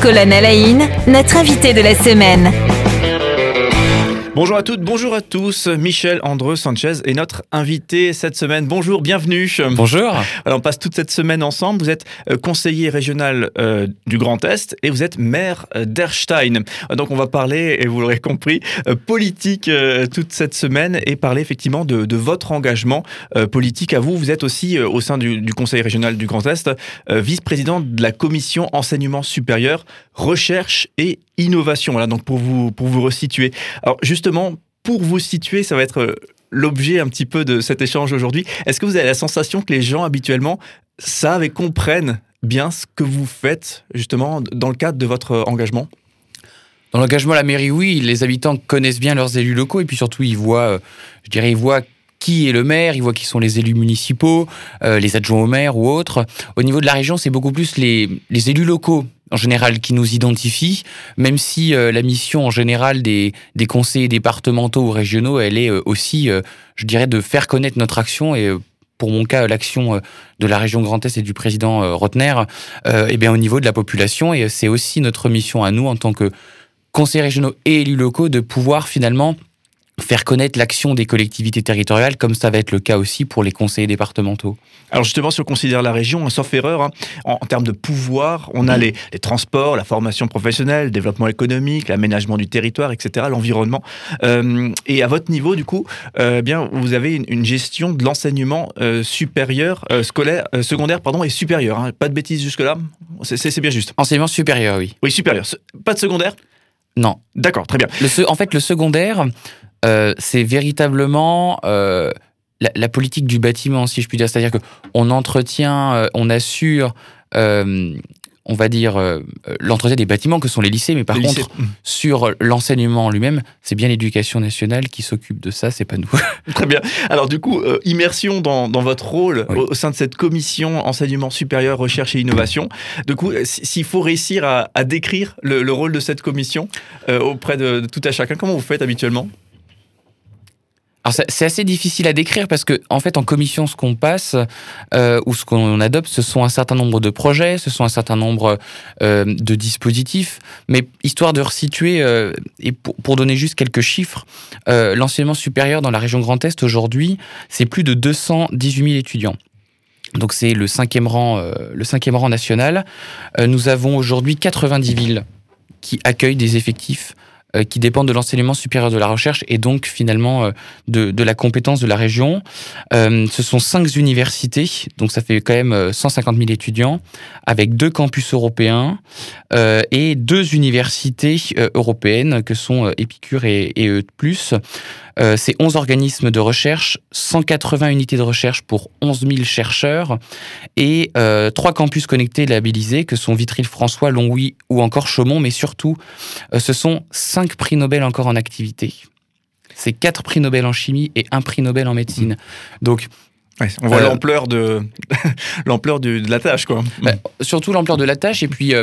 Colonne Alain, notre invité de la semaine. Bonjour à toutes, bonjour à tous. Michel Andreu Sanchez est notre invité cette semaine. Bonjour, bienvenue. Bonjour. Alors, on passe toute cette semaine ensemble. Vous êtes euh, conseiller régional euh, du Grand Est et vous êtes maire euh, d'Erstein. Donc, on va parler, et vous l'aurez compris, politique toute cette semaine et parler effectivement de, votre engagement politique à vous. Vous êtes aussi au sein du, du, conseil régional du Grand Est, vice-président de la commission enseignement supérieur, recherche et innovation. Voilà, donc pour vous, pour vous resituer. Alors, justement, pour vous situer, ça va être euh, l'objet un petit peu de cet échange aujourd'hui. Est-ce que vous avez la sensation que les gens habituellement savent et comprennent bien ce que vous faites justement dans le cadre de votre engagement? Dans l'engagement à la mairie, oui, les habitants connaissent bien leurs élus locaux et puis surtout ils voient, euh, je dirais, ils voient qui est le maire, ils voient qui sont les élus municipaux, euh, les adjoints au maire ou autres. Au niveau de la région, c'est beaucoup plus les, les élus locaux en général qui nous identifie, même si euh, la mission en général des, des conseillers départementaux ou régionaux, elle est euh, aussi, euh, je dirais, de faire connaître notre action et pour mon cas, l'action de la région Grand Est et du président Rotner, eh bien au niveau de la population. Et c'est aussi notre mission à nous en tant que conseillers régionaux et élus locaux de pouvoir finalement faire connaître l'action des collectivités territoriales, comme ça va être le cas aussi pour les conseillers départementaux. Alors justement, si on considère la région, sauf erreur, hein, en, termes de pouvoir, on a mm. les, transports, la formation professionnelle, le développement économique, l'aménagement du territoire, etc., l'environnement. Euh, et à votre niveau, du coup, euh, bien, vous avez une, gestion de l'enseignement euh, supérieur, scolaire, secondaire, pardon, et supérieur. Hein. Pas de bêtises jusque-là? C'est bien juste. Enseignement supérieur, oui. Oui, supérieur. Pas de secondaire? Non. D'accord, très bien. en fait, le secondaire, euh, c'est véritablement euh, la, politique du bâtiment, si je puis dire. C'est-à-dire qu'on entretient, euh, on assure, on va dire, l'entretien des bâtiments que sont les lycées, mais par contre, mmh. sur l'enseignement lui-même, c'est bien l'éducation nationale qui s'occupe de ça, c'est pas nous. Très bien. Alors du coup, immersion dans, votre rôle au, sein de cette commission enseignement supérieur, recherche et innovation. Du coup, s'il faut réussir à, décrire le, rôle de cette commission auprès de, de tout à chacun, comment vous faites habituellement? Alors c'est assez difficile à décrire parce que en fait en commission ce qu'on passe euh, ou ce qu'on adopte ce sont un certain nombre de projets, ce sont un certain nombre euh, de dispositifs, mais histoire de resituer euh, et pour, pour, donner juste quelques chiffres, l'enseignement supérieur dans la région Grand Est aujourd'hui c'est plus de 218 000 étudiants. Donc c'est le cinquième rang, le cinquième rang national. Nous avons aujourd'hui 90 villes qui accueillent des effectifs qui dépendent de l'enseignement supérieur de la recherche et donc finalement euh, de, la compétence de la région. Euh, ce sont cinq universités, donc ça fait quand même 150 000 étudiants, avec deux campus européens et deux universités européennes que sont Épicure et, et E+. Euh, c'est 11 organismes de recherche, 180 unités de recherche pour 11 000 chercheurs et euh, trois campus connectés labellisés que sont Vitry-le-François, Longwy ou encore Chaumont, mais surtout, euh, ce sont cinq prix Nobel encore en activité. C'est quatre prix Nobel en chimie et un prix Nobel en médecine. Donc, on voit l'ampleur de l'ampleur de, la tâche, quoi. Bah, surtout l'ampleur de la tâche et puis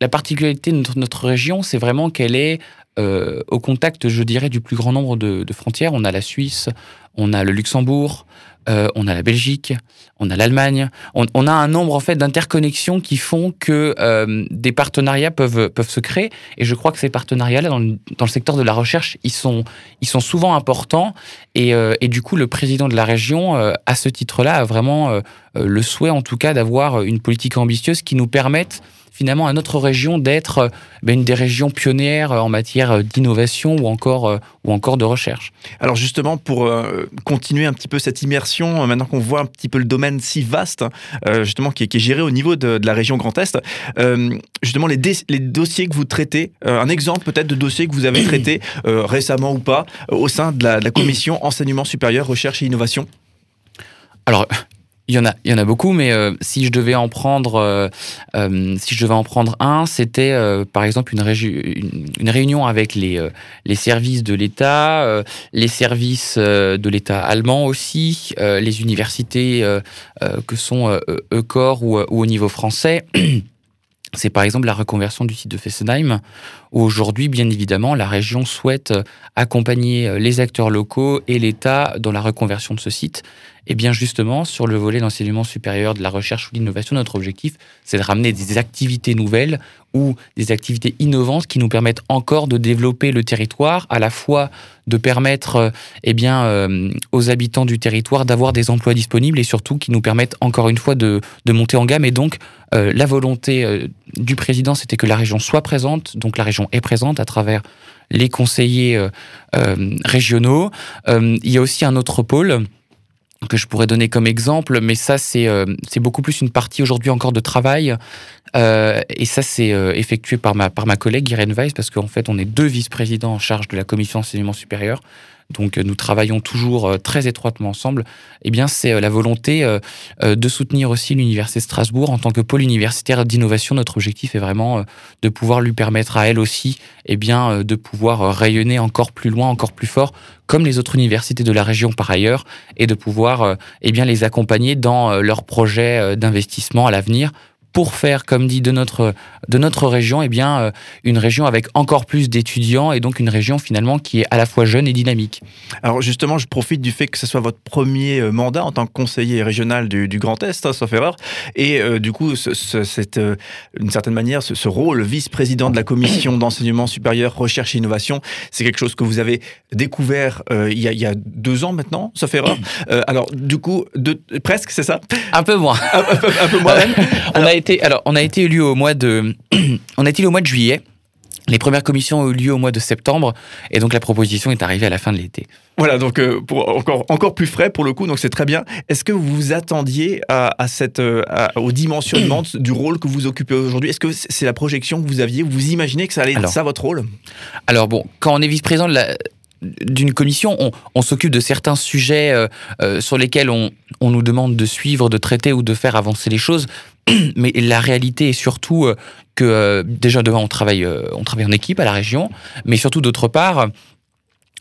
la particularité de notre région, c'est vraiment qu'elle est euh, au contact, je dirais, du plus grand nombre de, frontières. On a la Suisse, on a le Luxembourg, euh, on a la Belgique, on a l'Allemagne. On, a un nombre en fait d'interconnexions qui font que euh, des partenariats peuvent peuvent se créer. Et je crois que ces partenariats-là, dans, le secteur de la recherche, ils sont ils sont souvent importants. Et, et du coup, le président de la région, à ce titre-là, a vraiment le souhait, en tout cas, d'avoir une politique ambitieuse qui nous permette finalement à notre région d'être euh, ben, une des régions pionnières euh, en matière euh, d'innovation ou encore, ou encore de recherche. Alors justement, pour continuer un petit peu cette immersion, maintenant qu'on voit un petit peu le domaine si vaste, justement, qui est, géré au niveau de, la région Grand Est, justement, les, les, dossiers que vous traitez, un exemple peut-être de dossiers que vous avez traités récemment ou pas au sein de la, de la commission enseignement supérieur, recherche et innovation? Alors, il y en a, il y en a beaucoup, mais euh, si je devais en prendre, euh, euh, si je devais en prendre un, c'était par exemple une, réunion avec les services de l'État, les services de l'État allemand aussi, les universités que sont ECOR ou, ou, au niveau français. C'est par exemple la reconversion du site de Fessenheim, aujourd'hui, bien évidemment, la région souhaite accompagner les acteurs locaux et l'État dans la reconversion de ce site. Et bien justement, sur le volet d'enseignement supérieur, de la recherche ou de l'innovation, notre objectif, c'est de ramener des activités nouvelles ou des activités innovantes qui nous permettent encore de développer le territoire, à la fois de permettre euh, eh bien, euh, aux habitants du territoire d'avoir des emplois disponibles et surtout qui nous permettent encore une fois de, de monter en gamme. Et donc, euh, la volonté du président, c'était que la région soit présente. Donc, la région est présente à travers les conseillers régionaux. il y a aussi un autre pôle que je pourrais donner comme exemple, mais ça, c'est euh, beaucoup plus une partie aujourd'hui encore de travail. Euh, et ça, c'est euh, effectué par ma, par ma collègue Irène Weiss, parce qu'en fait, on est deux vice-présidents en charge de la commission enseignement supérieur donc nous travaillons toujours euh, très étroitement ensemble, eh bien c'est euh, la volonté euh, de soutenir aussi l'Université de Strasbourg en tant que pôle universitaire d'innovation. Notre objectif est vraiment de pouvoir lui permettre à elle aussi eh bien, de pouvoir rayonner encore plus loin, encore plus fort, comme les autres universités de la région par ailleurs, et de pouvoir eh bien, les accompagner dans leurs projets d'investissement à l'avenir pour faire, comme dit, de notre, de notre région, eh bien, euh, une région avec encore plus d'étudiants et donc une région finalement qui est à la fois jeune et dynamique. Alors justement, je profite du fait que ce soit votre premier euh, mandat en tant que conseiller régional du, Grand Est, hein, sauf erreur, et euh, du coup, cette, d'une certaine manière, ce, rôle vice-président de la commission d'enseignement supérieur, recherche et innovation, c'est quelque chose que vous avez découvert il, y a, il, y a, deux ans maintenant, sauf erreur. alors du coup, de, presque, c'est ça? Un peu moins. un, peu, moins même. On a alors, on a été élu au mois de, on a été au mois de juillet. Les premières commissions ont eu lieu au mois de septembre, et donc la proposition est arrivée à la fin de l'été. Voilà, donc euh, pour encore, encore plus frais pour le coup, donc c'est très bien. Est-ce que vous vous attendiez à, cette, euh, au dimensionnement du rôle que vous occupez aujourd'hui? Est-ce que c'est la projection que vous aviez? Vous imaginez que ça allait être ça votre rôle? Alors bon, quand on est vice-président de la, d'une commission, on, s'occupe de certains sujets euh, sur lesquels on, on, nous demande de suivre, de traiter ou de faire avancer les choses. mais la réalité est surtout euh, que euh, déjà devant on travaille, euh, on travaille en équipe à la région, mais surtout d'autre part,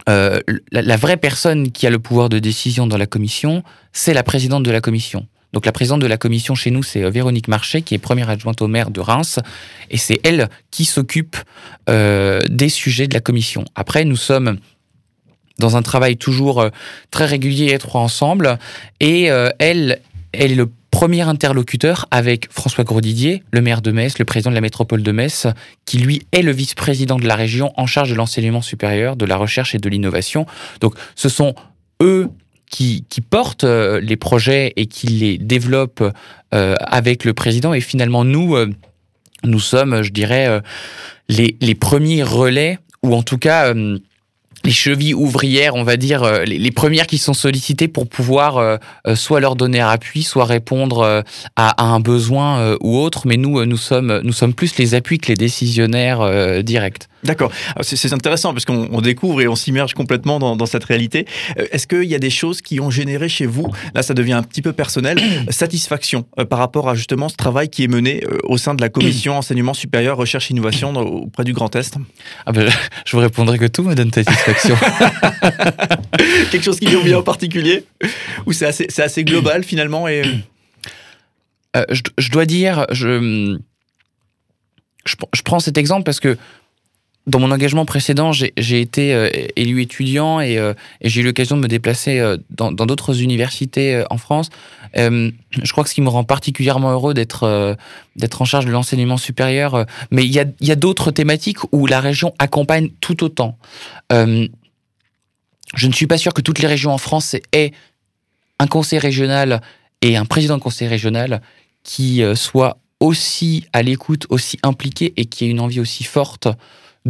la, vraie personne qui a le pouvoir de décision dans la commission, c'est la présidente de la commission. Donc la présidente de la commission chez nous, c'est Véronique Marchais, qui est première adjointe au maire de Reims, et c'est elle qui s'occupe des sujets de la commission. Après, nous sommes dans un travail toujours très régulier et étroit ensemble, et elle, elle est le premier interlocuteur avec François Grosdidier, le maire de Metz, le président de la métropole de Metz, qui lui est le vice-président de la région en charge de l'enseignement supérieur, de la recherche et de l'innovation. Donc ce sont eux qui, portent euh, les projets et qui les développent euh, avec le président. Et finalement, nous, euh, nous sommes, je dirais, les premiers relais, ou en tout cas les chevilles ouvrières, on va dire, euh, les, premières qui sont sollicitées pour pouvoir euh, euh, soit leur donner appui, soit répondre à, un besoin ou autre. Mais nous, nous sommes, nous sommes plus les appuis que les décisionnaires directs. D'accord. C'est intéressant parce qu'on découvre et on s'immerge complètement dans, cette réalité. Est-ce qu'il y a des choses qui ont généré chez vous, là ça devient un petit peu personnel, satisfaction par rapport à justement ce travail qui est mené au sein de la commission enseignement supérieur, recherche et innovation auprès du Grand Est? Ah ben, Je vous répondrai que tout me donne satisfaction. Quelque chose qui vient en particulier? Ou c'est assez, assez, global finalement et... Euh, je, dois dire, je, je, prends cet exemple parce que dans mon engagement précédent, j'ai été euh, élu étudiant et, euh, et j'ai eu l'occasion de me déplacer dans d'autres universités en France. je crois que ce qui me rend particulièrement heureux d'être d'être en charge de l'enseignement supérieur, mais il y a, y a d'autres thématiques où la région accompagne tout autant. Je ne suis pas sûr que toutes les régions en France aient un conseil régional et un président de conseil régional qui euh, soit aussi à l'écoute, aussi impliqué et qui ait une envie aussi forte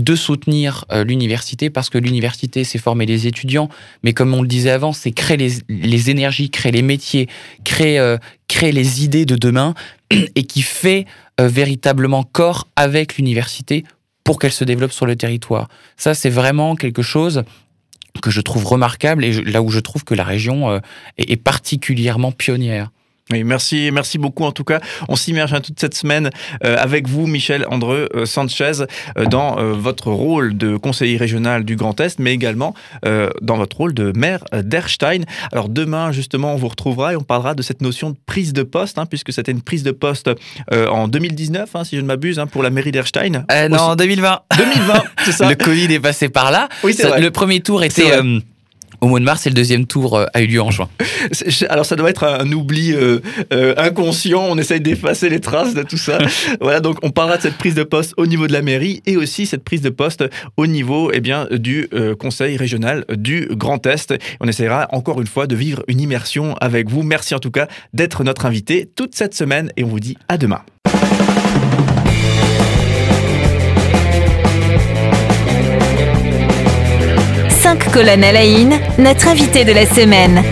de soutenir euh, l'université parce que l'université, c'est former les étudiants, mais comme on le disait avant, c'est créer les, énergies, créer les métiers, créer, euh, créer les idées de demain et qui fait véritablement corps avec l'université pour qu'elle se développe sur le territoire. Ça, c'est vraiment quelque chose que je trouve remarquable et là où je trouve que la région euh, est, particulièrement pionnière. Oui, merci, merci beaucoup en tout cas. On s'immerge hein, toute cette semaine euh, avec vous, Michel Andreu euh, Sanchez, euh, dans euh, votre rôle de conseiller régional du Grand Est, mais également euh, dans votre rôle de maire d'Erstein. Alors demain, justement, on vous retrouvera et on parlera de cette notion de prise de poste, hein, puisque c'était une prise de poste euh, en 2019, hein, si je ne m'abuse, hein, pour la mairie d'Erstein. Euh, non, en 2020. 2020, c'est ça Le Covid est passé par là. Oui, c'est vrai. Le premier tour était euh, au mois de mars et le deuxième tour euh, a eu lieu en juin. Alors ça doit être un oubli euh, euh, inconscient, on essaye d'effacer les traces de tout ça. voilà, donc on parlera de cette prise de poste au niveau de la mairie et aussi cette prise de poste au niveau eh bien, du euh, conseil régional du Grand Est. On essaiera encore une fois de vivre une immersion avec vous. Merci en tout cas d'être notre invité toute cette semaine et on vous dit à demain. Cinq colonnes à la une, notre invité de la semaine.